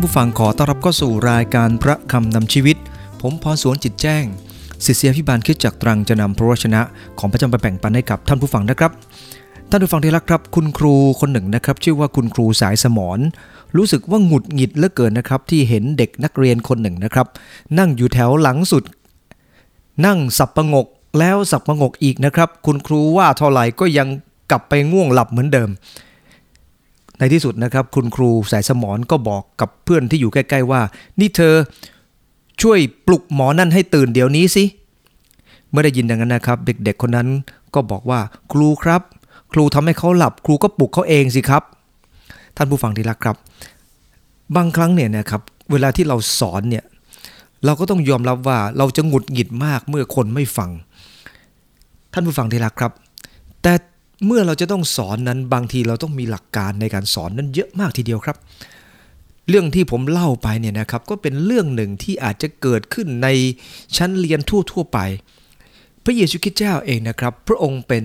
านผู้ฟังขอต้อนรับเข้าสู่รายการพระคำนำชีวิต ผมพรสวนจิตแจ้งศิษยาพิบาลคิดจากตรังจะนำพระวชนะของพระเจ้าไปแบ่งปันให้กับท่านผู้ฟังนะครับ ท่านผู้ฟังที่รักครับ คุณครูคนหนึ่งนะครับ ชื่อว่าคุณครูสายสมรรู้สึกว่าหงุดหงิดเหลือเกินนะครับ ที่เห็นเด็กนักเรียนคนหนึ่งนะครับ นั่งอยู่แถวหลังสุด นั่งสับประงกแล้วสับประงกอีกนะครับ คุณครูว่าเท่าไหร่ก็ยังกลับไปง่วงหลับเหมือนเดิม ในที่สุดนะครับคุณครูสายสมรก็บอกกับเพื่อนที่อยู่ใกล้ ๆ ว่า นี่เธอช่วยปลุกหมอนั่นให้ตื่นเดี๋ยวนี้สิ เมื่อได้ยินดังนั้นนะครับ เด็กๆคนนั้นก็บอกว่าครูครับ ครูทำให้เขาหลับ ครูก็ปลุกเขาเองสิครับ ท่านผู้ฟังที่รักครับ บางครั้งเนี่ยนะครับเวลาที่เราสอนเนี่ยเราก็ต้องยอมรับว่าเราจะหงุดหงิดมากเมื่อคนไม่ฟัง ท่านผู้ฟังที่รักครับ แต่ เมื่อเราจะต้องสอนนั้นบางทีเราต้องมีหลักการในการสอนนั้นเยอะมากทีเดียวครับ เรื่องที่ผมเล่าไปเนี่ยนะครับก็เป็นเรื่องหนึ่งที่อาจจะเกิดขึ้นในชั้นเรียนทั่วๆไป พระเยซูคริสต์เจ้าเองนะครับ พระองค์เป็น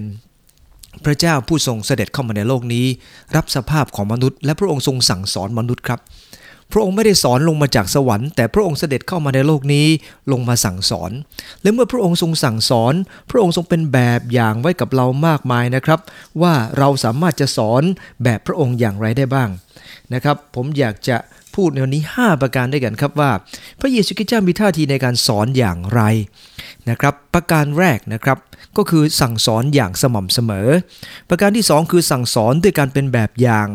พระเจ้าผู้ทรงเสด็จเข้ามาในโลกนี้ รับสภาพของมนุษย์ และพระองค์ทรงสั่งสอนมนุษย์ครับ พระองค์ไม่ได้สอนลงมาจากสวรรค์แต่พระองค์เสด็จเข้ามาในโลกนี้ลงมาสั่งสอน และเมื่อพระองค์ทรงสั่งสอน พระองค์ทรงเป็นแบบอย่างไว้กับเรามากมายนะครับ ว่าเราสามารถจะสอนแบบพระองค์อย่างไรได้บ้างนะครับ ผมอยากจะพูดในวันนี้ 5 ประการด้วยกันครับว่า พระเยซูคริสต์เจ้ามีท่าทีในการสอนอย่างไรนะครับ ประการแรกนะครับ ก็คือสั่งสอนอย่างสม่ำเสมอ ประการที่ 2 คือสั่งสอนด้วยการเป็นแบบอย่าง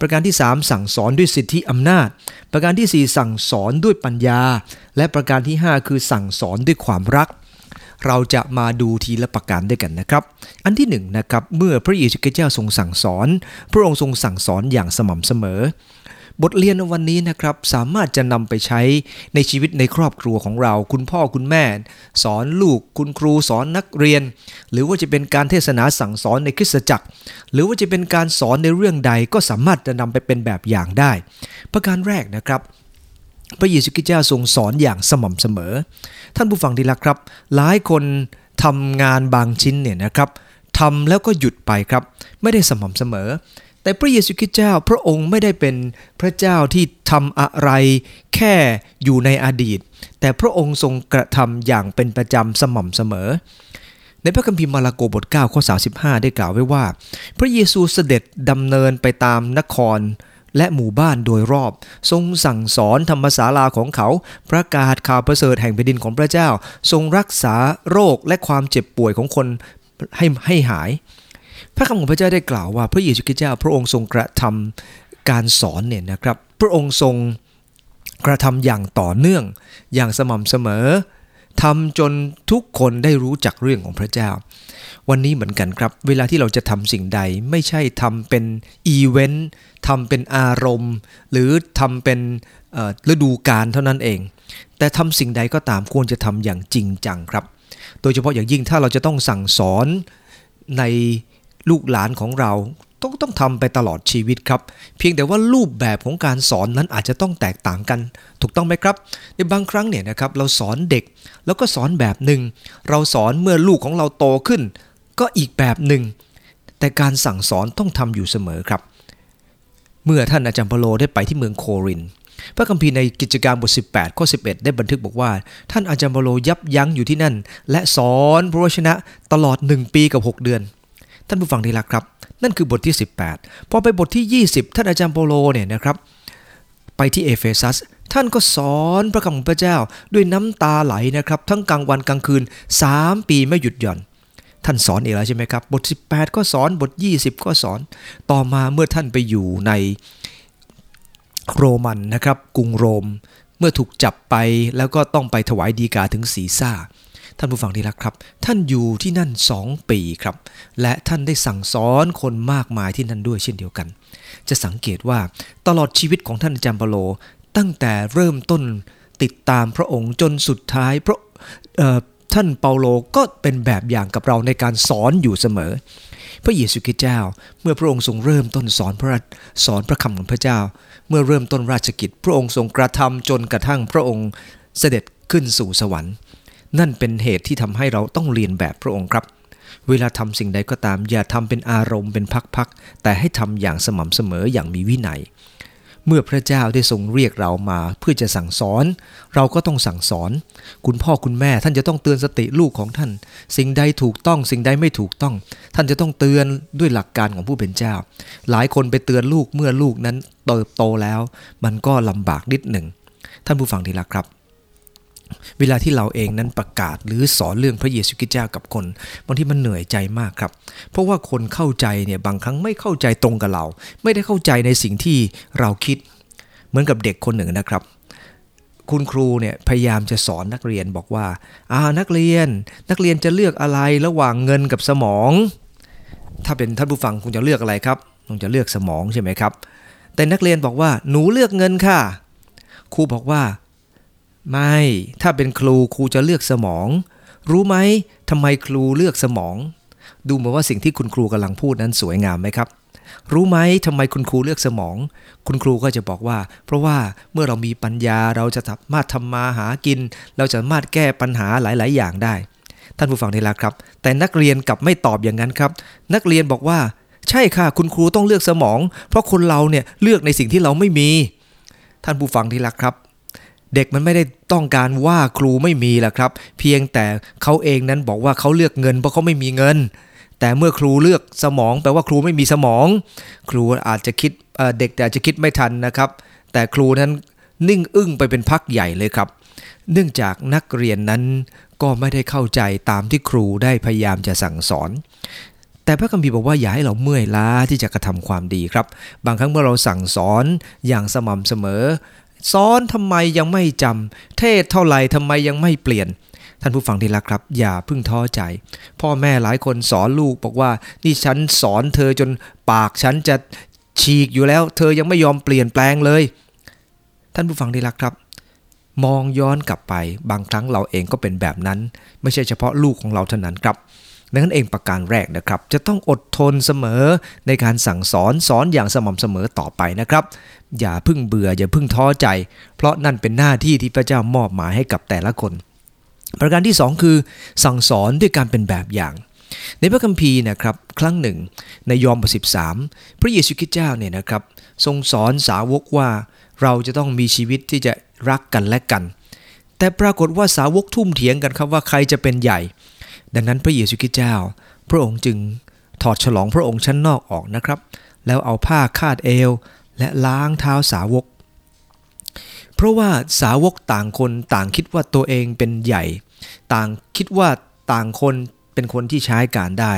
ประการที่ 3 สั่งสอนด้วยสิทธิอำนาจ ประการที่ 4 สั่งสอนด้วยปัญญา และประการที่ 5 คือสั่งสอนด้วยความรัก เราจะมาดูทีละประการด้วยกันนะครับ อันที่1นนะครับเมื่อพระเยซูคริสต์เจ้าทรงสั่งสอน พระองค์ทรงสั่งสอนอย่างสม่ำเสมอ บทเรียนวันนี้นะครับสามารถจะนำไปใช้ในชีวิตในครอบครัวของเรา คุณพ่อคุณแม่ สอนลูกคุณครูสอนนักเรียน หรือว่าจะเป็นการเทศนาสั่งสอนในคริสตจักร หรือว่าจะเป็นการสอนในเรื่องใดก็สามารถจะนำไปเป็นแบบอย่างได้ ประการแรกนะครับพระเยซูคริสต์เจ้าทรงสอนอย่างสม่ำเสมอ ท่านผู้ฟังที่รักครับ หลายคนทำงานบางชิ้นเนี่ยนะครับทำแล้วก็หยุดไปครับ ไม่ได้สม่ำเสมอ แต่พระเยซูคริสต์เจ้าพระองค์ไม่ได้เป็นพระเจ้าที่ทำอะไรแค่อยู่ในอดีต แต่พระองค์ทรงกระทำอย่างเป็นประจำสม่ำเสมอ ในพระคัมภีร์มาระโกบท9ข้อ35 ได้กล่าวไว้ว่า พระเยซูเสด็จดำเนินไปตามนครและหมู่บ้านโดยรอบ ทรงสั่งสอนธรรมศาลาของเขา ประกาศข่าวประเสริฐแห่งแผ่นดินของพระเจ้า ทรงรักษาโรคและความเจ็บป่วยของคนให้ให้หาย พระคำของพระเจ้าได้กล่าวว่าพระเยซูคริสต์เจ้าพระองค์ทรงกระทำการสอนเนี่ยนะครับ พระองค์ทรงกระทำอย่างต่อเนื่องอย่างสม่ำเสมอทำจนทุกคนได้รู้จักเรื่องของพระเจ้า วันนี้เหมือนกันครับ เวลาที่เราจะทำสิ่งใด ไม่ใช่ทำเป็นอีเวนต์ทำเป็นอารมณ์ หรือทำเป็นฤดูกาลเท่านั้นเอง แต่ทำสิ่งใดก็ตามควรจะทำอย่างจริงจังครับ โดยเฉพาะอย่างยิ่งถ้าเราจะต้องสั่งสอนใน ลูกหลานของเราต้องต้องทำไปตลอดชีวิตครับ เพียงแต่ว่ารูปแบบของการสอนนั้นอาจจะต้องแตกต่างกัน ถูกต้องไหมครับในบางครั้งเนี่ยนะครับเราสอนเด็กแล้วก็สอนแบบหนึ่ง เราสอนเมื่อลูกของเราโตขึ้น ก็อีกแบบหนึ่ง แต่การสั่งสอนต้องทำอยู่เสมอครับ เมื่อท่านอาจารย์เปโลได้ไปที่เมืองโครินพระคัมภีร์ในกิจการบท 18 ข้อ 11 ได้บันทึกบอกว่า ท่านอาจารย์เปโลยับยั้งอยู่ที่นั่น และสอนพระวจนะตลอด 1 ปีกับ 6 เดือน ท่านผู้ฟังที่รักครับ นั่นคือบทที่ 18 พอไปบทที่ 20 ท่านอาจารย์เปโลเนี่ยนะครับไปที่เอเฟซัสท่านก็สอนพระคำของพระเจ้าด้วยน้ำตาไหลนะครับ ทั้งกลางวันกลางคืน 3 ปีไม่หยุดหย่อน ท่านสอนเองแล้วใช่ไหมครับ บท 18 ก็สอนบท 20 ก็สอน ต่อมาเมื่อท่านไปอยู่ในโรมันนะครับ กรุงโรม เมื่อถูกจับไปแล้วก็ต้องไปถวายดีกาถึงศีซ่า ท่านผู้ฟังที่รักครับ ท่านอยู่ที่นั่น2ปีครับ และท่านได้สั่งสอนคนมากมายที่นั่นด้วยเช่นเดียวกัน จะสังเกตว่าตลอดชีวิตของท่านอาจารย์เปโล ตั้งแต่เริ่มต้นติดตามพระองค์จนสุดท้ายพระท่านเปาโลก็เป็นแบบอย่างกับเราในการสอนอยู่เสมอ พระเยซูคริสต์เจ้า เมื่อพระองค์ทรงเริ่มต้นสอนพระสอนพระคำของพระเจ้า เมื่อเริ่มต้นราชกิจ พระองค์ทรงกระทำจนกระทั่งพระองค์เสด็จขึ้นสู่สวรรค์ นั่นเป็นเหตุที่ทำให้เราต้องเรียนแบบพระองค์ครับ เวลาทำสิ่งใดก็ตาม อย่าทำเป็นอารมณ์เป็นพักๆแต่ให้ทำอย่างสม่ำเสมออย่างมีวินัย เมื่อพระเจ้าได้ทรงเรียกเรามาเพื่อจะสั่งสอน เราก็ต้องสั่งสอน คุณพ่อคุณแม่ท่านจะต้องเตือนสติลูกของท่าน สิ่งใดถูกต้อง สิ่งใดไม่ถูกต้อง ท่านจะต้องเตือนด้วยหลักการของผู้เป็นเจ้า หลายคนไปเตือนลูกเมื่อลูกนั้นเติบโตแล้ว มันก็ลำบากนิดหนึ่งท่านผู้ฟังที่รักครับ เวลาที่เราเองนั้นประกาศหรือสอนเรื่องพระเยซูคริสต์เจ้ากับคนบางทีมันเหนื่อยใจมากครับ เพราะว่าคนเข้าใจเนี่ยบางครั้งไม่เข้าใจตรงกับเรา ไม่ได้เข้าใจในสิ่งที่เราคิด เหมือนกับเด็กคนหนึ่งนะครับ คุณครูเนี่ยพยายามจะสอนนักเรียนบอกว่าอ่านักเรียน นักเรียนจะเลือกอะไรระหว่างเงินกับสมอง ถ้าเป็นท่านผู้ฟังคงจะเลือกอะไรครับคงจะเลือกสมองใช่ไหมครับ แต่นักเรียนบอกว่าหนูเลือกเงินค่ะ ครูบอกว่า ไม่ ถ้าเป็นครูครูจะเลือกสมอง รู้ไหมทำไมครูเลือกสมอง ดูเหมือนว่าสิ่งที่คุณครูกำลังพูดนั้นสวยงามไหมครับ รู้ไหมทำไมคุณครูเลือกสมอง คุณครูก็จะบอกว่า เพราะว่าเมื่อเรามีปัญญาเราจะสามารถทำมาหากิน เราจะสามารถแก้ปัญหาหลาย ๆ อย่างได้ ท่านผู้ฟังที่รักครับ แต่นักเรียนกลับไม่ตอบอย่างนั้นครับ นักเรียนบอกว่า ใช่ค่ะ คุณครูต้องเลือกสมอง เพราะคนเราเนี่ยเลือกในสิ่งที่เราไม่มี ท่านผู้ฟังที่รักครับ เด็กมันไม่ได้ต้องการว่าครูไม่มีแหละครับ เพียงแต่เขาเองนั้นบอกว่าเขาเลือกเงินเพราะเขาไม่มีเงิน แต่เมื่อครูเลือกสมองแปลว่าครูไม่มีสมอง ครูอาจจะคิดเเด็กอาจจะคิดไม่ทันนะครับ แต่ครูนั้นนิ่งอึ้งไปเป็นพักใหญ่เลยครับ เนื่องจากนักเรียนนั้นก็ไม่ได้เข้าใจตามที่ครูได้พยายามจะสั่งสอน แต่พระคัมภีร์บอกว่าอย่าให้เราเมื่อยล้าที่จะกระทำความดีครับ บางครั้งเมื่อเราสั่งสอนอย่างสม่ำเสมอ สอนทำไมยังไม่จำเทศเท่าไหร่ทำไมยังไม่เปลี่ยน ท่านผู้ฟังที่รักครับ อย่าพิ่งท้อใจ พ่อแม่หลายคนสอนลูกบอกว่า นี่ฉันสอนเธอจนปากฉันจะฉีกอยู่แล้ว เธอยังไม่ยอมเปลี่ยนแปลงเลย ท่านผู้ฟังที่รักครับ มองย้อนกลับไป บางครั้งเราเองก็เป็นแบบนั้น ไม่ใช่เฉพาะลูกของเราเท่านั้นครับ ดังนั้นเองประการแรกนะครับ จะต้องอดทนเสมอในการสั่งสอนสอนอย่างสม่ำเสมอต่อไปนะครับ อย่าพึ่งเบื่ออย่าพึ่งท้อใจ เพราะนั่นเป็นหน้าที่ที่พระเจ้ามอบหมายให้กับแต่ละคน ประการที่ 2 คือสั่งสอนด้วยการเป็นแบบอย่าง ในพระคัมภีร์นะครับ ครั้งหนึ่ง ในยอห์นบท13พระเยซูคริสต์เจ้าเนี่ยนะครับ ทรงสอนสาวกว่าเราจะต้องมีชีวิตที่จะรักกันและกัน แต่ปรากฏว่าสาวกทุ่มเถียงกันครับว่าใครจะเป็นใหญ่ ดังนั้นพระเยซูคริสต์เจ้า พระองค์จึงถอดฉลองพระองค์ชั้นนอกออกนะครับ แล้วเอาผ้าคาดเอว และล้างเท้าสาวก เพราะว่าสาวกต่างคนต่างคิดว่าตัวเองเป็นใหญ่ ต่างคิดว่าต่างคนเป็นคนที่ใช้การได้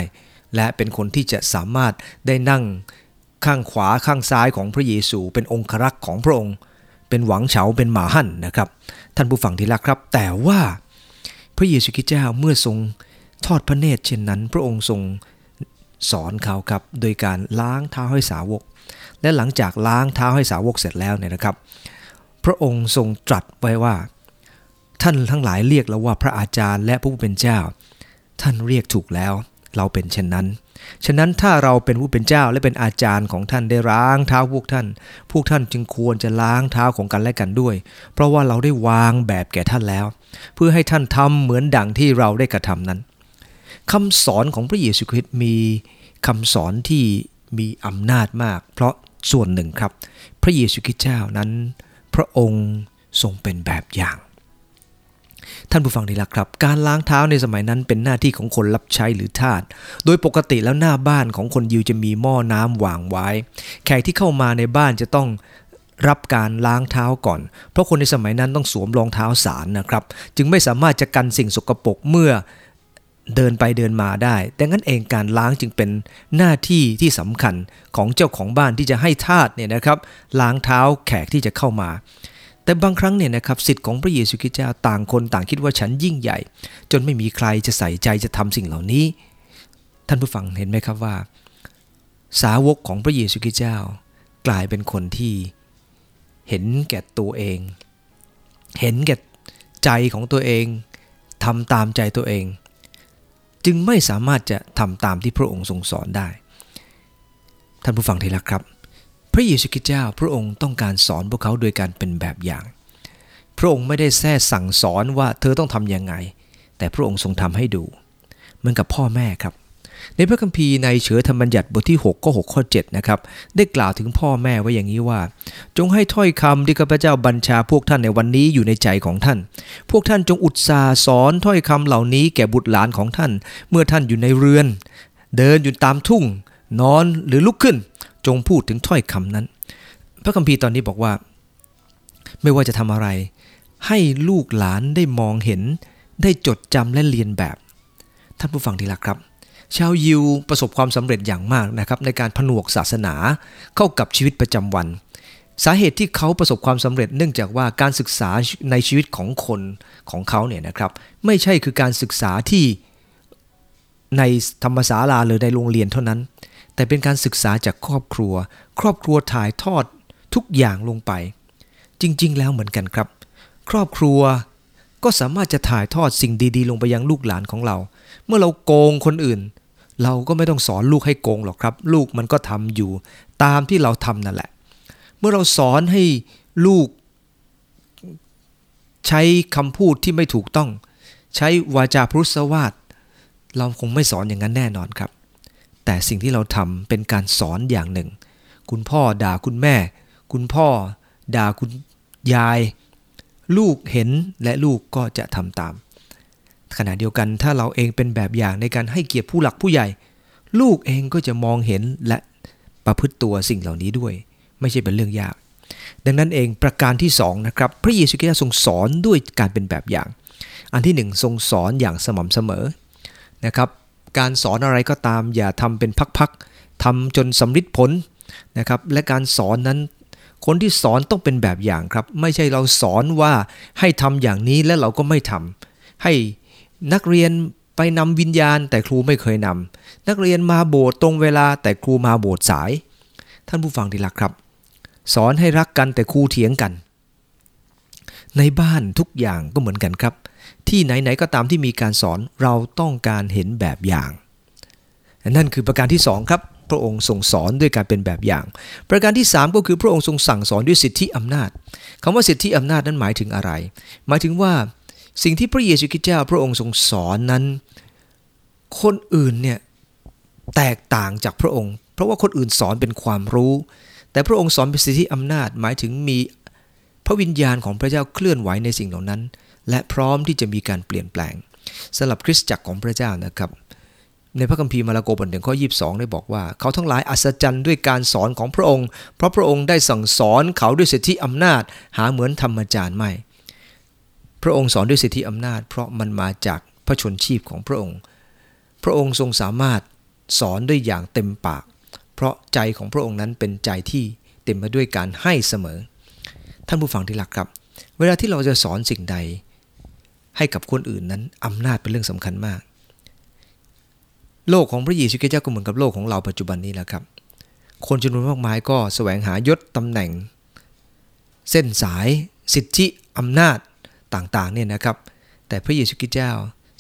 และเป็นคนที่จะสามารถได้นั่งข้างขวาข้างซ้ายของพระเยซูเป็นองครักษ์ของพระองค์ เป็นหวังเฉาเป็นหมาหั่นนะครับ ท่านผู้ฟังที่รักครับ แต่ว่าพระเยซูคริสต์เจ้าเมื่อทรง ทอดพระเนตรเช่นนั้น พระองค์ทรงสอนเขาครับ โดยการล้างเท้าให้สาวก และหลังจากล้างเท้าให้สาวกเสร็จแล้วเนี่ยนะครับ พระองค์ทรงตรัสไว้ว่า ท่านทั้งหลายเรียกเราว่าพระอาจารย์และผู้เป็นเจ้า ท่านเรียกถูกแล้ว เราเป็นเช่นนั้น ฉะนั้นถ้าเราเป็นผู้เป็นเจ้าและเป็นอาจารย์ของท่านได้ล้างเท้าพวกท่าน พวกท่านจึงควรจะล้างเท้าของกันและกันด้วย เพราะว่าเราได้วางแบบแก่ท่านแล้ว เพื่อให้ท่านทำเหมือนดังที่เราได้กระทำนั้น คำสอนของพระเยซูคริสต์มีคำสอนที่มีอำนาจมาก เพราะส่วนหนึ่งครับ พระเยซูคริสต์เจ้านั้น พระองค์ทรงเป็นแบบอย่าง ท่านผู้ฟังที่รักครับ การล้างเท้าในสมัยนั้นเป็นหน้าที่ของคนรับใช้หรือทาส โดยปกติแล้วหน้าบ้านของคนยิวจะมีหม้อน้ำวางไว้ แขกที่เข้ามาในบ้านจะต้องรับการล้างเท้าก่อน เพราะคนในสมัยนั้นต้องสวมรองเท้าสารนะครับ จึงไม่สามารถจะกันสิ่งสกปรกเมื่อ เดินไปเดินมาได้ แต่งั้นเองการล้างจึงเป็นหน้าที่ที่สำคัญของเจ้าของบ้านที่จะให้ทาสเนี่ยนะครับล้างเท้าแขกที่จะเข้ามา แต่บางครั้งเนี่ยนะครับสิทธิ์ของพระเยซูคริสต์เจ้าต่างคนต่างคิดว่าฉันยิ่งใหญ่ จนไม่มีใครจะใส่ใจจะทำสิ่งเหล่านี้ ท่านผู้ฟังเห็นไหมครับว่า สาวกของพระเยซูคริสต์เจ้า กลายเป็นคนที่เห็นแก่ตัวเอง เห็นแก่ใจของตัวเองทำตามใจตัวเอง จึงไม่สามารถจะทำตามที่พระองค์ทรงสอนได้ ท่านผู้ฟังที่รักครับ พระเยซูคริสต์เจ้าพระองค์ต้องการสอนพวกเขาโดยการเป็นแบบอย่าง พระองค์ไม่ได้แท้สั่งสอนว่าเธอต้องทำยังไง แต่พระองค์ทรงทำให้ดู เหมือนกับพ่อแม่ครับ ในพระคัมภีร์ในเฉอธรรมบัญญัติบทที่6ข้อ6ข้อ7นะครับได้กล่าวถึงพ่อแม่ไว้อย่างนี้ว่า จงให้ถ้อยคำที่ข้าพเจ้าบัญชาพวกท่านในวันนี้อยู่ในใจของท่าน พวกท่านจงอุตสาสอนถ้อยคำเหล่านี้แก่บุตรหลานของท่าน เมื่อท่านอยู่ในเรือน เดินอยู่ตามทุ่ง นอนหรือลุกขึ้น จงพูดถึงถ้อยคำนั้น พระคัมภีร์ตอนนี้บอกว่า ไม่ว่าจะทำอะไร ให้ลูกหลานได้มองเห็นได้จดจำและเรียนแบบ ท่านผู้ฟังที่รักครับ ชาวยิวประสบความสำเร็จอย่างมากนะครับในการผนวกศาสนาเข้ากับชีวิตประจำวัน สาเหตุที่เขาประสบความสำเร็จเนื่องจากว่าการศึกษาในชีวิตของคนของเขาเนี่ยนะครับไม่ใช่คือการศึกษาที่ในธรรมศาลาหรือในโรงเรียนเท่านั้น แต่เป็นการศึกษาจากครอบครัว ครอบครัวถ่ายทอดทุกอย่างลงไป จริง ๆ แล้วเหมือนกันครับ ครอบครัว ก็สามารถจะถ่ายทอดสิ่งดีๆ ลงไปยังลูกหลานของเรา เมื่อเราโกงคนอื่น เราก็ไม่ต้องสอนลูกให้โกงหรอกครับ ลูกมันก็ทำอยู่ตามที่เราทำนั่นแหละ เมื่อเราสอนให้ลูกใช้คำพูดที่ไม่ถูกต้อง ใช้วาจาพุทธวาทเราคงไม่สอนอย่างนั้นแน่นอนครับ แต่สิ่งที่เราทำเป็นการสอนอย่างหนึ่ง คุณพ่อด่าคุณแม่ คุณพ่อ ด่าคุณยาย ลูกเห็นและลูกก็จะทำตาม ขณะเดียวกันถ้าเราเองเป็นแบบอย่างในการให้เกียรติผู้หลักผู้ใหญ่ ลูกเองก็จะมองเห็นและประพฤติตัวสิ่งเหล่านี้ด้วย ไม่ใช่เป็นเรื่องยาก ดังนั้นเองประการที่สองนะครับพระเยซูคริสต์ทรงสอนด้วยการเป็นแบบอย่าง อันที่หนึ่งทรงสอนอย่างสม่ำเสมอนะครับการสอนอะไรก็ตามอย่าทำเป็นพักๆทำจนสำลิดผลนะครับและการสอนนั้น คนที่สอนต้องเป็นแบบอย่างครับ ไม่ใช่เราสอนว่าให้ทำอย่างนี้และเราก็ไม่ทำให้นักเรียนไปนำวิญญาณแต่ครูไม่เคยนำนักเรียนมาโบสถ์ตรงเวลาแต่ครูมาโบสถ์สาย ท่านผู้ฟังที่รักครับ สอนให้รักกันแต่ครูเถียงกัน ในบ้านทุกอย่างก็เหมือนกันครับ ที่ไหนๆก็ตามที่มีการสอนเราต้องการเห็นแบบอย่าง นั่นคือประการที่2ครับ พระองค์ทรงสอนด้วยการเป็นแบบอย่าง ประการที่ 3 ก็คือพระองค์ทรงสั่งสอนด้วยสิทธิอำนาจคำว่าสิทธิอำนาจนั้นหมายถึงอะไร หมายถึงว่าสิ่งที่พระเยซูคริสต์เจ้าพระองค์ทรงสอนนั้น คนอื่นเนี่ยแตกต่างจากพระองค์ เพราะว่าคนอื่นสอนเป็นความรู้ แต่พระองค์สอนเป็นสิทธิอำนาจ หมายถึงมีพระวิญญาณของพระเจ้าเคลื่อนไหวในสิ่งเหล่านั้น และพร้อมที่จะมีการเปลี่ยนแปลงสำหรับคริสตจักรของพระเจ้านะครับ ในพระคัมภีร์มาระโกบทหนึ่งข้อ22ได้บอกว่า เขาทั้งหลายอัศจรรย์ด้วยการสอนของพระองค์ เพราะพระองค์ได้สั่งสอนเขาด้วยสิทธิอำนาจ หาเหมือนธรรมจารย์ไม่ พระองค์สอนด้วยสิทธิอำนาจ เพราะมันมาจากพระชนชีพของพระองค์ พระองค์ทรงสามารถสอนด้วยอย่างเต็มปาก เพราะใจของพระองค์นั้นเป็นใจที่เต็มไปด้วยการให้เสมอ ท่านผู้ฟังที่รักครับ เวลาที่เราจะสอนสิ่งใด ให้กับคนอื่นนั้นอำนาจเป็นเรื่องสำคัญมาก โลกของพระเยซูคริสต์เจ้าก็เหมือนกับโลกของเราปัจจุบันนี้แหละครับ คนจำนวนมากมายก็แสวงหายศตำแหน่ง เส้นสายสิทธิอำนาจต่างๆเนี่ยนะครับ แต่พระเยซูคริสต์เจ้า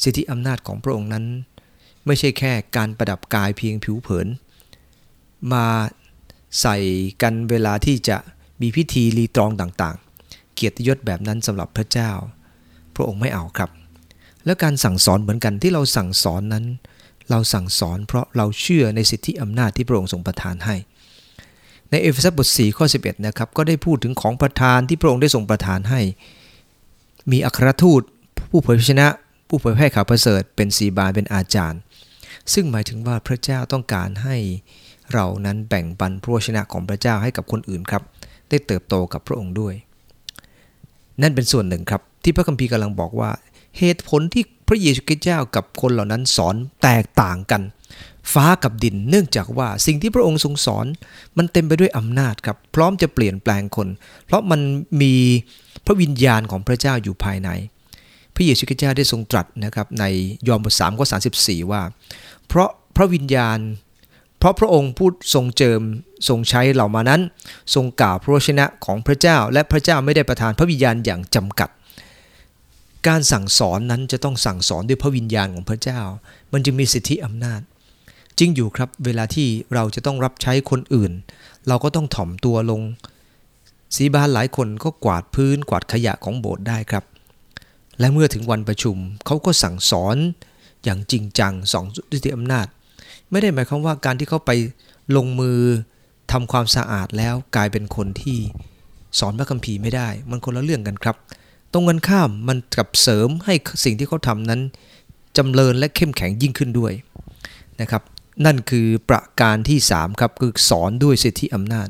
สิทธิอำนาจของพระองค์นั้น ไม่ใช่แค่การประดับกายเพียงผิวเผิน มาใส่กันเวลาที่จะมีพิธีรีตรองต่างๆ เกียรติยศแบบนั้นสำหรับพระเจ้า พระองค์ไม่เอาครับ แล้วการสั่งสอนเหมือนกันที่เราสั่งสอนนั้น เราสั่งสอนเพราะเราเชื่อในสิทธิอำนาจที่พระองค์ทรงประทานให้ ในเอเฟซัสบท4ข้อ11นะครับก็ได้พูดถึงของประทานที่พระองค์ได้ทรงประทานให้ มีอัครทูต ผู้เผยพระชนะ ผู้เผยแพร่ข่าวประเสริฐเป็นสีบานเป็นอาจารย์ ซึ่งหมายถึงว่าพระเจ้าต้องการให้เรานั้นแบ่งปันพระชนะของพระเจ้าให้กับคนอื่นครับ ได้เติบโตกับพระองค์ด้วย นั่นเป็นส่วนหนึ่งครับ ที่พระคัมภีร์กำลังบอกว่า เหตุผลที่ พระเยซูคริสต์เจ้ากับคนเหล่านั้นสอนแตกต่างกัน ฟ้ากับดินเนื่องจากว่าสิ่งที่พระองค์ทรงสอน มันเต็มไปด้วยอำนาจครับ พร้อมจะเปลี่ยนแปลงคน เพราะมันมีพระวิญญาณของพระเจ้าอยู่ภายใน พระเยซูคริสต์เจ้าได้ทรงตรัสนะครับในยอห์นบทสามข้อสาว่า เพราะพระวิญญาณ เพราะพระองค์พูดทรงเจิมทรงใช้เหล่ามานั้น ทรงกล่าวพระชนะของพระเจ้า และพระเจ้าไม่ได้ประทานพระวิญญาณอย่างจำกัด การสั่งสอนนั้นจะต้องสั่งสอนด้วยพระวิญญาณของพระเจ้า มันจึงมีสิทธิอำนาจ จริงอยู่ครับเวลาที่เราจะต้องรับใช้คนอื่น เราก็ต้องถ่อมตัวลง สีบานหลายคนก็กวาดพื้นกวาดขยะของโบสถ์ได้ครับ และเมื่อถึงวันประชุมเขาก็สั่งสอนอย่างจริงจังสองสิทธิอำนาจ ไม่ได้หมายความว่าการที่เขาไปลงมือทำความสะอาดแล้วกลายเป็นคนที่สอนพระคัมภีร์ไม่ได้ มันคนละเรื่องกันครับ ตรงกันข้ามมันกับเสริมให้สิ่งที่เขาทำนั้นจำเริญและเข้มแข็งยิ่งขึ้นด้วยนะครับ นั่นคือประการที่ 3 ครับ คือสอนด้วยสิทธิอำนาจ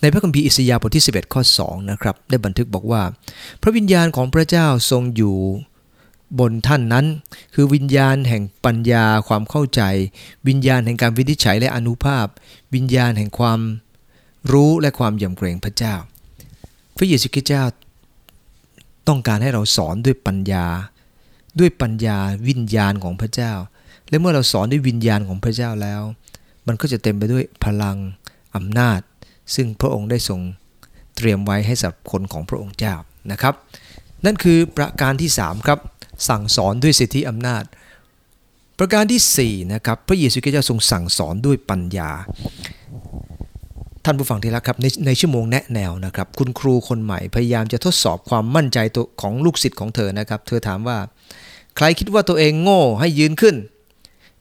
ในพระคัมภีร์อิสยาห์บทที่ 11 ข้อ 2 นะครับ ได้บันทึกบอกว่า พระวิญญาณของพระเจ้าทรงอยู่บนท่านนั้น คือวิญญาณแห่งปัญญาความเข้าใจ วิญญาณแห่งการวินิจฉัยและอนุภาพ วิญญาณแห่งความรู้และความยำเกรงพระเจ้า พระเยซูคริสต์เจ้า ต้องการให้เราสอนด้วยปัญญา ด้วยปัญญาวิญญาณของพระเจ้า และเมื่อเราสอนด้วยวิญญาณของพระเจ้าแล้ว มันก็จะเต็มไปด้วยพลังอำนาจ ซึ่งพระองค์ได้ทรงเตรียมไว้ให้สำหรับคนของพระองค์เจ้านะครับ นั่นคือประการที่ 3 ครับ สั่งสอนด้วยสิทธิอำนาจ ประการที่4นะครับพระเยซูคริสต์เจ้าทรงสั่งสอนด้วยปัญญา ท่านผู้ฟังที่รักครับในในชั่วโมงแนะแนวนะครับ คุณครูคนใหม่พยายามจะทดสอบความมั่นใจตัวของลูกศิษย์ของเธอนะครับ เธอถามว่า ใครคิดว่าตัวเองโง่ให้ยืนขึ้น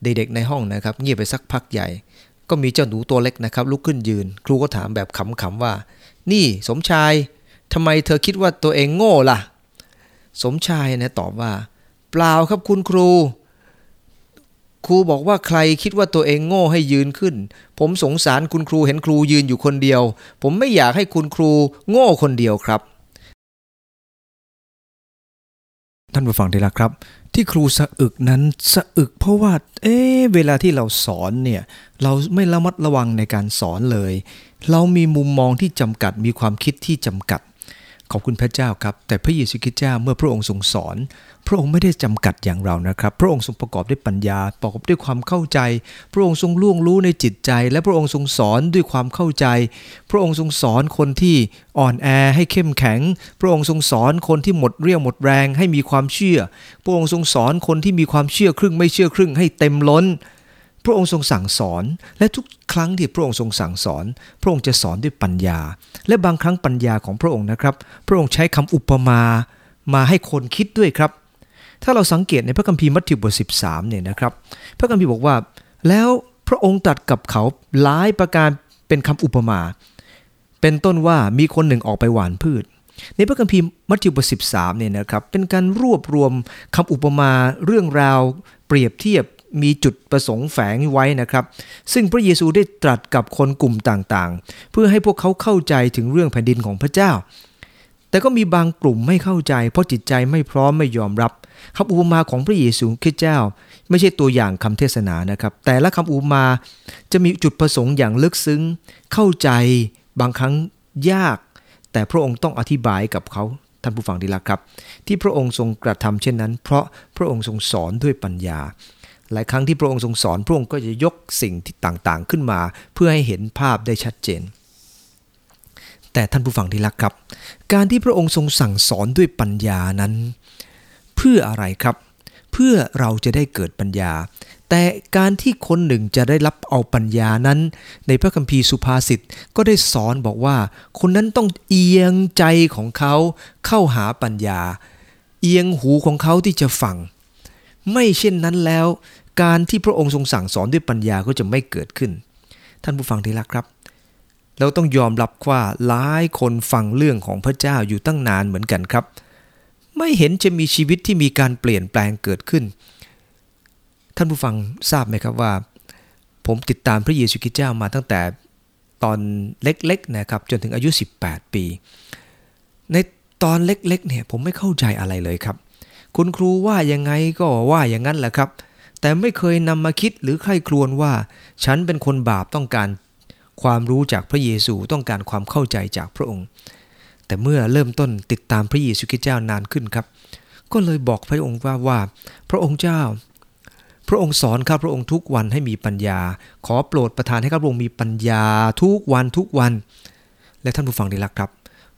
เด็กๆในห้องนะครับ เงียบไปสักพักใหญ่ ก็มีเจ้าหนูตัวเล็กนะครับ ลุกขึ้นยืน ครูก็ถามแบบขำๆว่า นี่สมชายทำไมเธอคิดว่าตัวเองโง่ล่ะ สมชายนะตอบว่า เปล่าครับคุณครู ครูบอกว่าใครคิดว่าตัวเองโง่ให้ยืนขึ้น ผมสงสารคุณครูเห็นครูยืนอยู่คนเดียว ผมไม่อยากให้คุณครูโง่คนเดียวครับ ท่านผู้ฟังที่รักครับ ที่ครูสะอึกนั้นสะอึกเพราะว่า เอ๊เวลาที่เราสอนเนี่ย เราไม่ระมัดระวังในการสอนเลย เรามีมุมมองที่จำกัดมีความคิดที่จำกัด ขอบคุณพระเจ้าครับ แต่พระเยซูคริสต์เจ้าเมื่อพระองค์ทรงสอน พระองค์ไม่ได้จำกัดอย่างเรานะครับ พระองค์ทรงประกอบด้วยปัญญา ประกอบด้วยความเข้าใจ พระองค์ทรงล่วงรู้ในจิตใจ และพระองค์ทรงสอนด้วยความเข้าใจ พระองค์ทรงสอนคนที่อ่อนแอให้เข้มแข็ง พระองค์ทรงสอนคนที่หมดเรี่ยวหมดแรงให้มีความเชื่อ พระองค์ทรงสอนคนที่มีความเชื่อครึ่งไม่เชื่อครึ่งให้เต็มล้น พระองค์ทรงสั่งสอน และทุกครั้งที่พระองค์ทรงสั่งสอน พระองค์จะสอนด้วยปัญญา และบางครั้งปัญญาของพระองค์นะครับ พระองค์ใช้คำอุปมามาให้คนคิดด้วยครับ ถ้าเราสังเกตในพระคัมภีร์มัทธิวบท13เนี่ยนะครับ พระคัมภีร์บอกว่า แล้วพระองค์ตรัสกับเขาหลายประการเป็นคำอุปมา เป็นต้นว่ามีคนหนึ่งออกไปหว่านพืช ในพระคัมภีร์มัทธิวบท13เนี่ยนะครับ เป็นการรวบรวมคำอุปมาเรื่องราว เปรียบเทียบ มีจุดประสงค์แฝงไว้นะครับ ซึ่งพระเยซูได้ตรัสกับคนกลุ่มต่างๆ เพื่อให้พวกเขาเข้าใจถึงเรื่องแผ่นดินของพระเจ้า แต่ก็มีบางกลุ่มไม่เข้าใจ เพราะจิตใจไม่พร้อมไม่ยอมรับคำอุปมาของพระเยซูคริสต์เจ้า ไม่ใช่ตัวอย่างคำเทศนานะครับ แต่ละคำอุปมาจะมีจุดประสงค์อย่างลึกซึ้ง เข้าใจบางครั้งยาก แต่พระองค์ต้องอธิบายกับเขาท่านผู้ฟังที่รักครับ ที่พระองค์ทรงกระทำเช่นนั้น เพราะพระองค์ทรงสอนด้วยปัญญา หลายครั้งที่พระองค์ทรงสอนพระองค์ก็จะยกสิ่งที่ต่างๆขึ้นมา เพื่อให้เห็นภาพได้ชัดเจน แต่ท่านผู้ฟังที่รักครับ การที่พระองค์ทรงสั่งสอนด้วยปัญญานั้น เพื่ออะไรครับ เพื่อเราจะได้เกิดปัญญา แต่การที่คนหนึ่งจะได้รับเอาปัญญานั้น ในพระคัมภีร์สุภาษิตก็ได้สอนบอกว่า คนนั้นต้องเอียงใจของเขาเข้าหาปัญญา เอียงหูของเขาที่จะฟัง ไม่เช่นนั้นแล้ว การที่พระองค์ทรงสั่งสอนด้วยปัญญาก็จะไม่เกิดขึ้น ท่านผู้ฟังที่รักครับ เราต้องยอมรับว่าหลายคนฟังเรื่องของพระเจ้าอยู่ตั้งนานเหมือนกันครับ ไม่เห็นจะมีชีวิตที่มีการเปลี่ยนแปลงเกิดขึ้น ท่านผู้ฟังทราบไหมครับว่า ผมติดตามพระเยซูคริสต์เจ้ามาตั้งแต่ตอนเล็กๆนะครับจนถึงอายุ 18 ปี ในตอนเล็กๆเนี่ยผมไม่เข้าใจอะไรเลยครับ คุณครูว่ายังไงก็ว่าอย่างนั้นแหละครับ แต่ไม่เคยนำมาคิดหรือใคร่ครวญว่า ฉันเป็นคนบาปต้องการ ความรู้จากพระเยซูต้องการความเข้าใจจากพระองค์ แต่เมื่อเริ่มต้นติดตามพระเยซูคริสต์เจ้านานขึ้นครับ ก็เลยบอกพระองค์ว่าว่า พระองค์เจ้า พระองค์สอนข้าพระองค์ทุกวันให้มีปัญญา ขอโปรดประทานให้ข้าพระองค์มีปัญญาทุกวันทุกวัน และท่านผู้ฟังที่รักครับ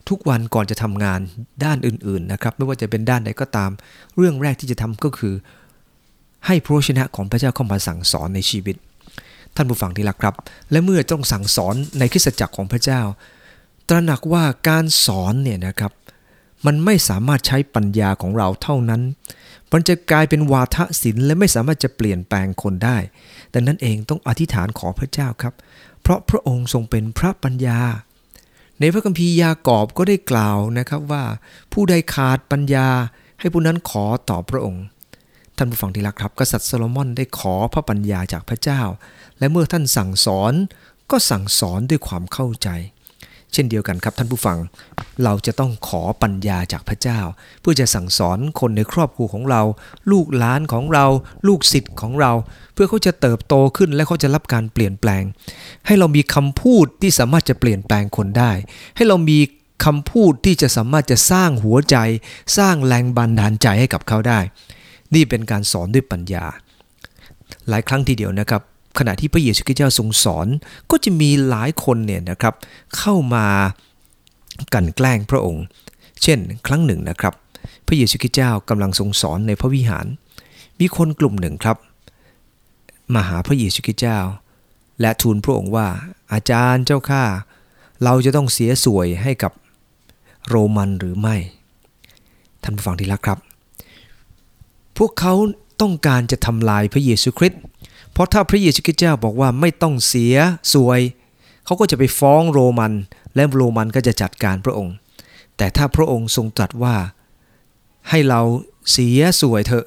ทุกวันก่อนจะทำงานด้านอื่นๆนะครับ ไม่ว่าจะเป็นด้านใดก็ตาม เรื่องแรกที่จะทำก็คือ ให้พระวจนะของพระเจ้าเข้ามาสั่งสอนในชีวิต ท่านผู้ฟังที่รักครับ และเมื่อต้องสั่งสอนในคริสตจักรของพระเจ้า ตระหนักว่าการสอนเนี่ยนะครับ มันไม่สามารถใช้ปัญญาของเราเท่านั้น มันจะกลายเป็นวาทศิลป์และไม่สามารถจะเปลี่ยนแปลงคนได้ ดังนั้นเองต้องอธิษฐานขอพระเจ้าครับ เพราะพระองค์ทรงเป็นพระปัญญา ในพระคัมภีร์ยากอบก็ได้กล่าวนะครับว่า ผู้ใดขาดปัญญาให้ผู้นั้นขอต่อพระองค์ ท่านผู้ฟังที่รักครับ กษัตริย์โซโลมอนได้ขอพระปัญญาจากพระเจ้า และเมื่อท่านสั่งสอนก็สั่งสอนด้วยความเข้าใจ เช่นเดียวกันครับท่านผู้ฟัง เราจะต้องขอปัญญาจากพระเจ้า เพื่อจะสั่งสอนคนในครอบครัวของเรา ลูกหลานของเรา ลูกศิษย์ของเรา เพื่อเขาจะเติบโตขึ้นและเขาจะรับการเปลี่ยนแปลง ให้เรามีคำพูดที่สามารถจะเปลี่ยนแปลงคนได้ ให้เรามีคำพูดที่จะสามารถจะสร้างหัวใจ สร้างแรงบันดาลใจให้กับเขาได้ นี่เป็นการสอนด้วยปัญญา หลายครั้งทีเดียวนะครับ ขณะที่พระเยซูคริสต์เจ้าทรงสอน ก็จะมีหลายคนเนี่ยนะครับเข้ามากันแกล้งพระองค์ เช่น ครั้งหนึ่งนะครับ พระเยซูคริสต์เจ้ากำลังทรงสอนในพระวิหาร มีคนกลุ่มหนึ่งครับ มาหาพระเยซูคริสต์เจ้า และทูลพระองค์ว่าอาจารย์เจ้าข้าเราจะต้องเสียสวยให้กับโรมันหรือไม่ ท่านผู้ฟังที่รักครับ พวกเขาต้องการจะทำลายพระเยซูคริสต์ ราะถ้าพระเยซูคริสต์เจ้าบอกว่าไม่ต้องเสียสวย เขาก็จะไปฟ้องโรมัน และโรมันก็จะจัดการพระองค์ แต่ถ้าพระองค์ทรงตรัสว่า ให้เราเสียสวยเถอะ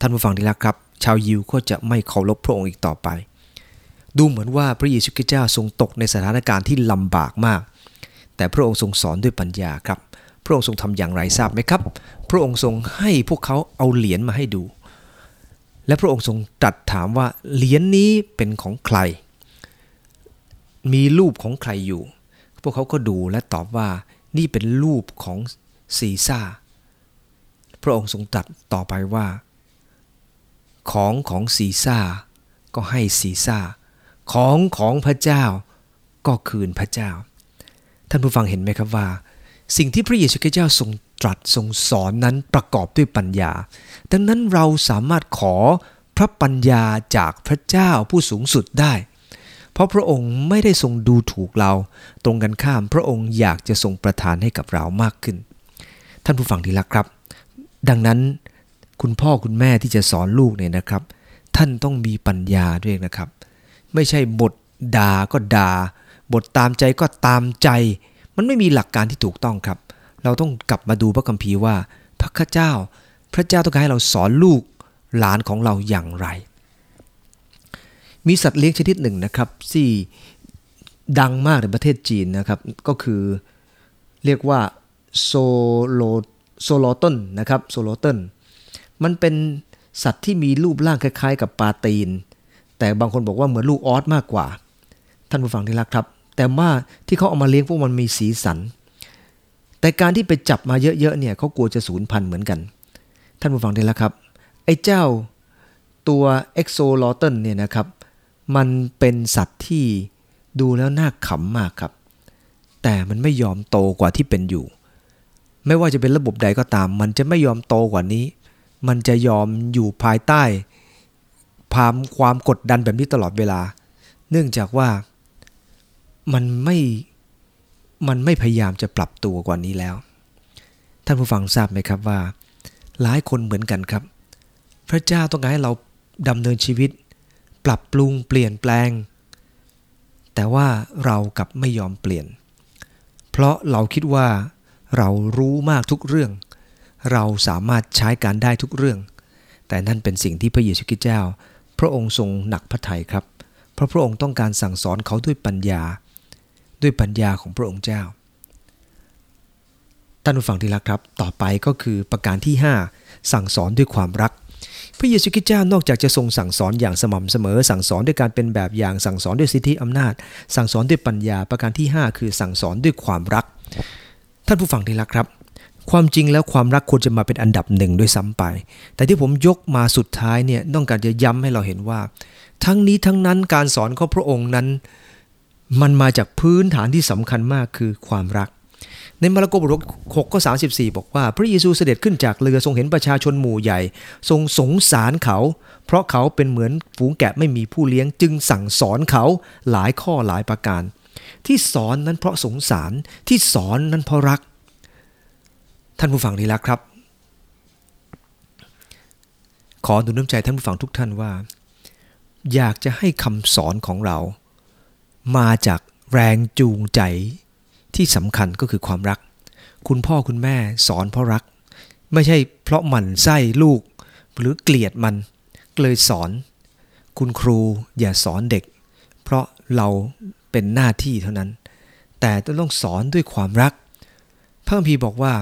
ท่านผู้ฟังที่รักครับ ชาวยิวก็จะไม่เคารพพระองค์อีกต่อไป ดูเหมือนว่าพระเยซูคริสต์เจ้าทรงตกในสถานการณ์ที่ลำบากมาก แต่พระองค์ทรงสอนด้วยปัญญาครับ พระองค์ทรงทำอย่างไรทราบไหมครับ พระองค์ทรงให้พวกเขาเอาเหรียญมาให้ดู และพระองค์ทรงตรัสถามว่าเหรียญนนี้เป็นของใคร มีรูปของใครอยู่ พวกเขาก็ดูและตอบว่านี่เป็นรูปของซีซ่า พระองค์ทรงตรัสต่อไปว่า ของของซีซ่าก็ให้ซีซ่า ของของพระเจ้าก็คืนพระเจ้า ท่านผู้ฟังเห็นไหมครับว่า สิ่งที่พระเยซูคริสต์เจ้าทรง ตรัสทรงสอนนั้นประกอบด้วยปัญญา ดังนั้นเราสามารถขอพระปัญญาจากพระเจ้าผู้สูงสุดได้ เพราะพระองค์ไม่ได้ทรงดูถูกเรา ตรงกันข้ามพระองค์อยากจะทรงประทานให้กับเรามากขึ้น ท่านผู้ฟังที่รักครับ ดังนั้นคุณพ่อคุณแม่ที่จะสอนลูกเนี่ยนะครับ ท่านต้องมีปัญญาด้วยนะครับ ไม่ใช่บทด่าก็ด่าบทตามใจก็ตามใจ มันไม่มีหลักการที่ถูกต้องครับ เราต้องกลับมาดูพระคัมภีร์ว่าพระเจ้า พระเจ้าต้องการให้เราสอนลูกหลานของเราอย่างไร มีสัตว์เลี้ยงชนิดหนึ่งนะครับที่ดังมากในประเทศจีนนะครับ ก็คือเรียกว่า axolo axolotl นะครับ axolotl มันเป็นสัตว์ที่มีรูปร่างคล้ายๆ กับปลาตีน แต่บางคนบอกว่าเหมือนลูกอ๊อดมากกว่า ท่านผู้ฟังที่รักครับ แต่ว่าที่เขาเอามาเลี้ยงพวกมันมีสีสัน แต่การที่ไปจับมาเยอะๆเนี่ยเขากลัวจะสูญพันธุ์เหมือนกัน ท่านผู้ฟังที่รักครับ ไอ้เจ้าตัว axolotl เนี่ยนะครับ มันเป็นสัตว์ที่ดูแล้วน่าขำมากครับ แต่มันไม่ยอมโตกว่าที่เป็นอยู่ ไม่ว่าจะเป็นระบบใดก็ตาม มันจะไม่ยอมโตกว่านี้ มันจะยอมอยู่ภายใต้พามความกดดันแบบนี้ตลอดเวลา เนื่องจากว่ามันไม่ มันไม่พยายามจะปรับตัวกว่านี้แล้ว ท่านผู้ฟังทราบไหมครับว่า หลายคนเหมือนกันครับ พระเจ้าต้องการให้เราดำเนินชีวิต ปรับปรุงเปลี่ยนแปลง แต่ว่าเรากับไม่ยอมเปลี่ยน เพราะเราคิดว่าเรารู้มากทุกเรื่อง เราสามารถใช้การได้ทุกเรื่อง แต่นั่นเป็นสิ่งที่พระเยซูคริสต์เจ้า พระองค์ทรงหนักพระทัยครับ เพราะพระองค์ต้องการสั่งสอนเขาด้วยปัญญา ด้วยปัญญาของพระองค์เจ้าท่านผู้ฟังที่รักครับ ต่อไปก็คือประการที่ 5 สั่งสอนด้วยความรัก พระเยซูคริสต์เจ้านอกจากจะทรงสั่งสอนอย่างสม่ำเสมอ สั่งสอนด้วยการเป็นแบบอย่างสั่งสอนด้วยสิทธิอำนาจ สั่งสอนด้วยปัญญาประการที่ 5 คือสั่งสอนด้วยความรัก ท่านผู้ฟังที่รักครับ ความจริงแล้วความรักควรจะมาเป็นอันดับหนึ่งด้วยซ้ำไป แต่ที่ผมยกมาสุดท้ายเนี่ยต้องการจะย้ำให้เราเห็นว่า ทั้งนี้ทั้งนั้นการสอนของพระองค์นั้น มันมาจากพื้นฐานที่สำคัญมากคือความรัก ในมาระโกบท6ข้อ34บอกว่า พระเยซูเสด็จขึ้นจากเรือทรงเห็นประชาชนหมู่ใหญ่ ทรงสงสารเขา เพราะเขาเป็นเหมือนฝูงแกะไม่มีผู้เลี้ยงจึงสั่งสอนเขาหลายข้อหลายประการ ที่สอนนั้นเพราะสงสารที่สอนนั้นเพราะรัก ท่านผู้ฟังที่รักครับ ขอดูน้ำใจท่านผู้ฟังทุกท่านว่า อยากจะให้คำสอนของเรา มาจากแรงจูงใจที่สำคัญก็คือความรัก คุณพ่อคุณแม่สอนเพราะรัก ไม่ใช่เพราะหมันไส้ลูก หรือเกลียดมันเลยสอน คุณครูอย่าสอนเด็ก เพราะเราเป็นหน้าที่เท่านั้น แต่ต้องสอนด้วยความรักพระคัมภีร์บอกว่า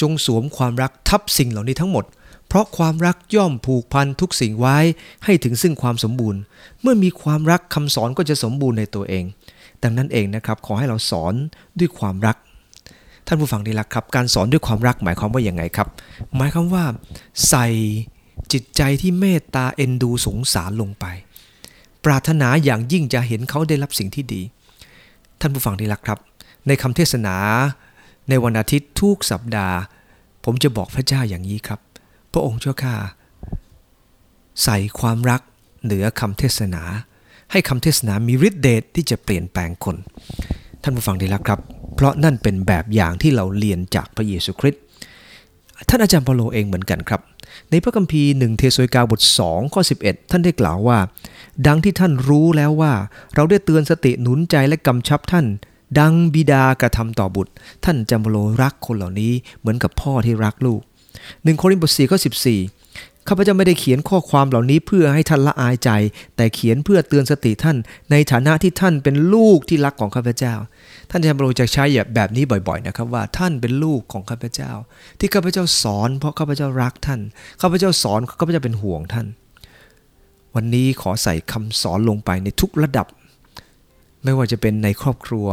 จงสวมความรักทับสิ่งเหล่านี้ทั้งหมด เพราะความรักย่อมผูกพันทุกสิ่งไว้ให้ถึงซึ่งความสมบูรณ์ เมื่อมีความรักคำสอนก็จะสมบูรณ์ในตัวเอง ดังนั้นเองนะครับขอให้เราสอนด้วยความรัก ท่านผู้ฟังดีละครับ การสอนด้วยความรักหมายความว่าอย่างไงครับ หมายความว่าใส่จิตใจที่เมตตาเอ็นดูสงสารลงไป ปรารถนาอย่างยิ่งจะเห็นเขาได้รับสิ่งที่ดี ท่านผู้ฟังที่รักครับ ในคำเทศนา ในวันอาทิตย์ทุกสัปดาห์ ผมจะบอกพระเจ้าอย่างนี้ครับ พระองค์เจ้าข้าใส่ความรักเหนือคำเทศนา ให้คำเทศนามีฤทธิ์เดชที่จะเปลี่ยนแปลงคน ท่านผู้ฟังที่รักครับ เพราะนั่นเป็นแบบอย่างที่เราเรียนจากพระเยซูคริสต์ท่านอาจารย์เปาโลเองเหมือนกันครับ ในพระคัมภีร์1เธสะโลนิกาบท2ข้อ11 ท่านได้กล่าวว่า ดังที่ท่านรู้แล้วว่า เราได้เตือนสติหนุนใจและกำชับท่าน ดังบิดากระทำต่อบุตร ท่านจำโลรักคนเหล่านี้เหมือนกับพ่อที่รักลูก 1โครินธ์บท4ข้อ14 ข้าพเจ้าไม่ได้เขียนข้อความเหล่านี้เพื่อให้ท่านละอายใจ แต่เขียนเพื่อเตือนสติท่าน ในฐานะที่ท่านเป็นลูกที่รักของข้าพเจ้า ท่านจำโลจะใช้แบบนี้บ่อยๆนะครับว่าท่านเป็นลูกของข้าพเจ้า ที่ข้าพเจ้าสอน เพราะข้าพเจ้ารักท่าน ข้าพเจ้าสอนข้าพเจ้าเป็นห่วงท่าน วันนี้ขอใส่คำสอนลงไปในทุกระดับ ไม่ว่าจะเป็นในครอบครัว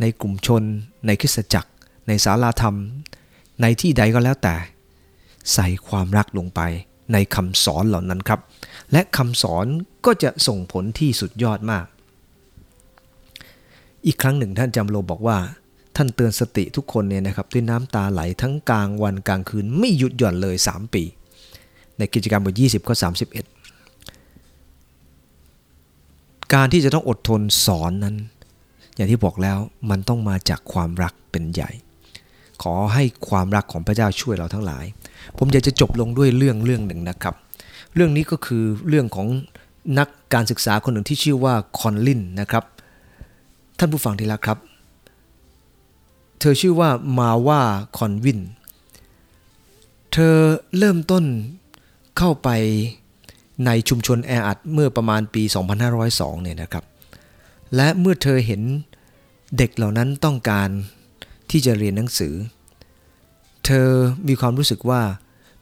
ในกลุ่มชน ในคริสตจักร ในศาลาธรรม ในที่ใดก็แล้วแต่ ใส่ความรักลงไปในคำสอนเหล่านั้นครับ และคำสอนก็จะส่งผลที่สุดยอดมาก อีกครั้งหนึ่งท่านจำโลบอกว่า ท่านเตือนสติทุกคนเนี่ยนะครับด้วยน้ำตาไหลทั้งกลางวันกลางคืนไม่หยุดหย่อนเลย 3 ปี ในกิจกรรมบท20ข้อ31 การที่จะต้องอดทนสอนนั้น อย่างที่บอกแล้วมันต้องมาจากความรักเป็นใหญ่ ขอให้ความรักของพระเจ้าช่วยเราทั้งหลาย ผมอยากจะจบลงด้วยเรื่องเรื่องหนึ่งนะครับ เรื่องนี้ก็คือเรื่องของนักการศึกษาคนหนึ่งที่ชื่อว่าคอนลินนะครับ ท่านผู้ฟังที่รักครับ เธอชื่อว่ามาว่าคอนวิน เธอเริ่มต้นเข้าไปในชุมชนแออัดเมื่อประมาณปี 2502 เนี่ยนะครับ และเมื่อเธอเห็นเด็กเหล่านั้นต้องการ ที่จะเรียนหนังสือ เธอมีความรู้สึกว่า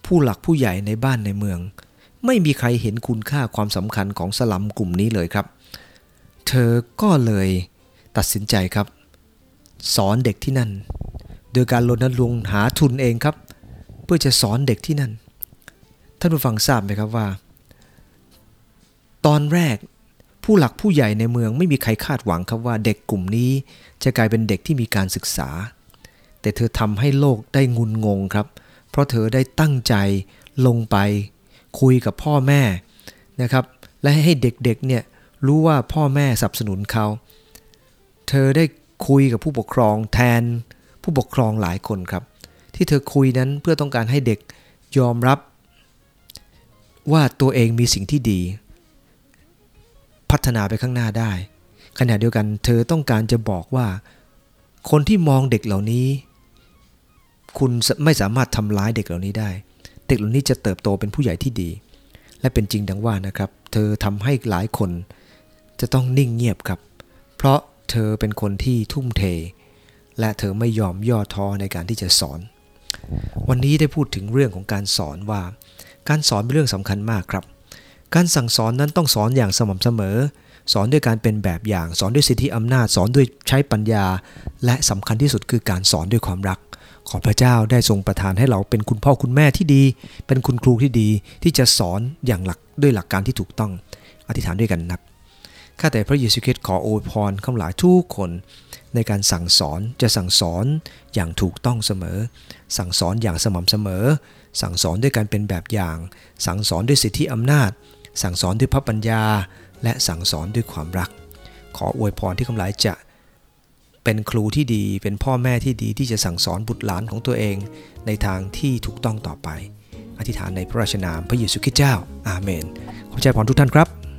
ผู้หลักผู้ใหญ่ในบ้านในเมือง ไม่มีใครเห็นคุณค่าความสำคัญของสลัมกลุ่มนี้เลยครับ เธอก็เลยตัดสินใจครับ สอนเด็กที่นั่น โดยการรณรงค์หาทุนเองครับ เพื่อจะสอนเด็กที่นั่น ท่านผู้ฟังทราบไหมครับว่า ตอนแรก ผู้หลักผู้ใหญ่ในเมืองไม่มีใครคาดหวังครับว่าเด็กกลุ่มนี้ จะกลายเป็นเด็กที่มีการศึกษา แต่เธอทำให้โลกได้งุนงงครับ เพราะเธอได้ตั้งใจลงไป คุยกับพ่อแม่นะครับและให้เด็กๆเนี่ยรู้ว่าพ่อแม่สนับสนุนเขา เธอได้คุยกับผู้ปกครองแทนผู้ปกครองหลายคนครับ ที่เธอคุยนั้นเพื่อต้องการให้เด็กยอมรับว่าตัวเองมีสิ่งที่ดี พัฒนาไปข้างหน้าได้ ขณะเดียวกันเธอต้องการจะบอกว่า คนที่มองเด็กเหล่านี้ คุณไม่สามารถทำร้ายเด็กเหล่านี้ได้ เด็กเหล่านี้จะเติบโตเป็นผู้ใหญ่ที่ดี และเป็นจริงดังว่านะครับ เธอทำให้หลายคน จะต้องนิ่งเงียบครับ เพราะเธอเป็นคนที่ทุ่มเท และเธอไม่ยอมย่อท้อในการที่จะสอน วันนี้ได้พูดถึงเรื่องของการสอนว่า การสอนเป็นเรื่องสำคัญมากครับ การสั่งสอนนั้นต้องสอนอย่างสม่ำเสมอ สอนด้วยการเป็นแบบอย่าง สอนด้วยสิทธิอำนาจ สอนด้วยใช้ปัญญา และสำคัญที่สุดคือการสอนด้วยความรัก ขอพระเจ้าได้ทรงประทานให้เราเป็นคุณพ่อคุณแม่ที่ดี เป็นคุณครูที่ดี ที่จะสอนอย่างหลักด้วยหลักการที่ถูกต้อง อธิษฐานด้วยกันนักข้าแต่พระเยซูคริสต์ขอโอวยพรข้าหลายทุกคน ในการสั่งสอนจะสั่งสอนอย่างถูกต้องเสมอ สั่งสอนอย่างสม่ำเสมอ สั่งสอนด้วยการเป็นแบบอย่าง สั่งสอนด้วยสิทธิอำนาจ สั่งสอนด้วยพระปัญญา และสั่งสอนด้วยความรัก ขออวยพรที่คำหลายจะเป็นครูที่ดี เป็นพ่อแม่ที่ดีที่จะสั่งสอนบุตรหลานของตัวเอง ในทางที่ถูกต้องต่อไป อธิษฐานในพระราชนามพระเยซูคริสต์เจ้า อาเมน ขอบใจพรทุกท่านครับ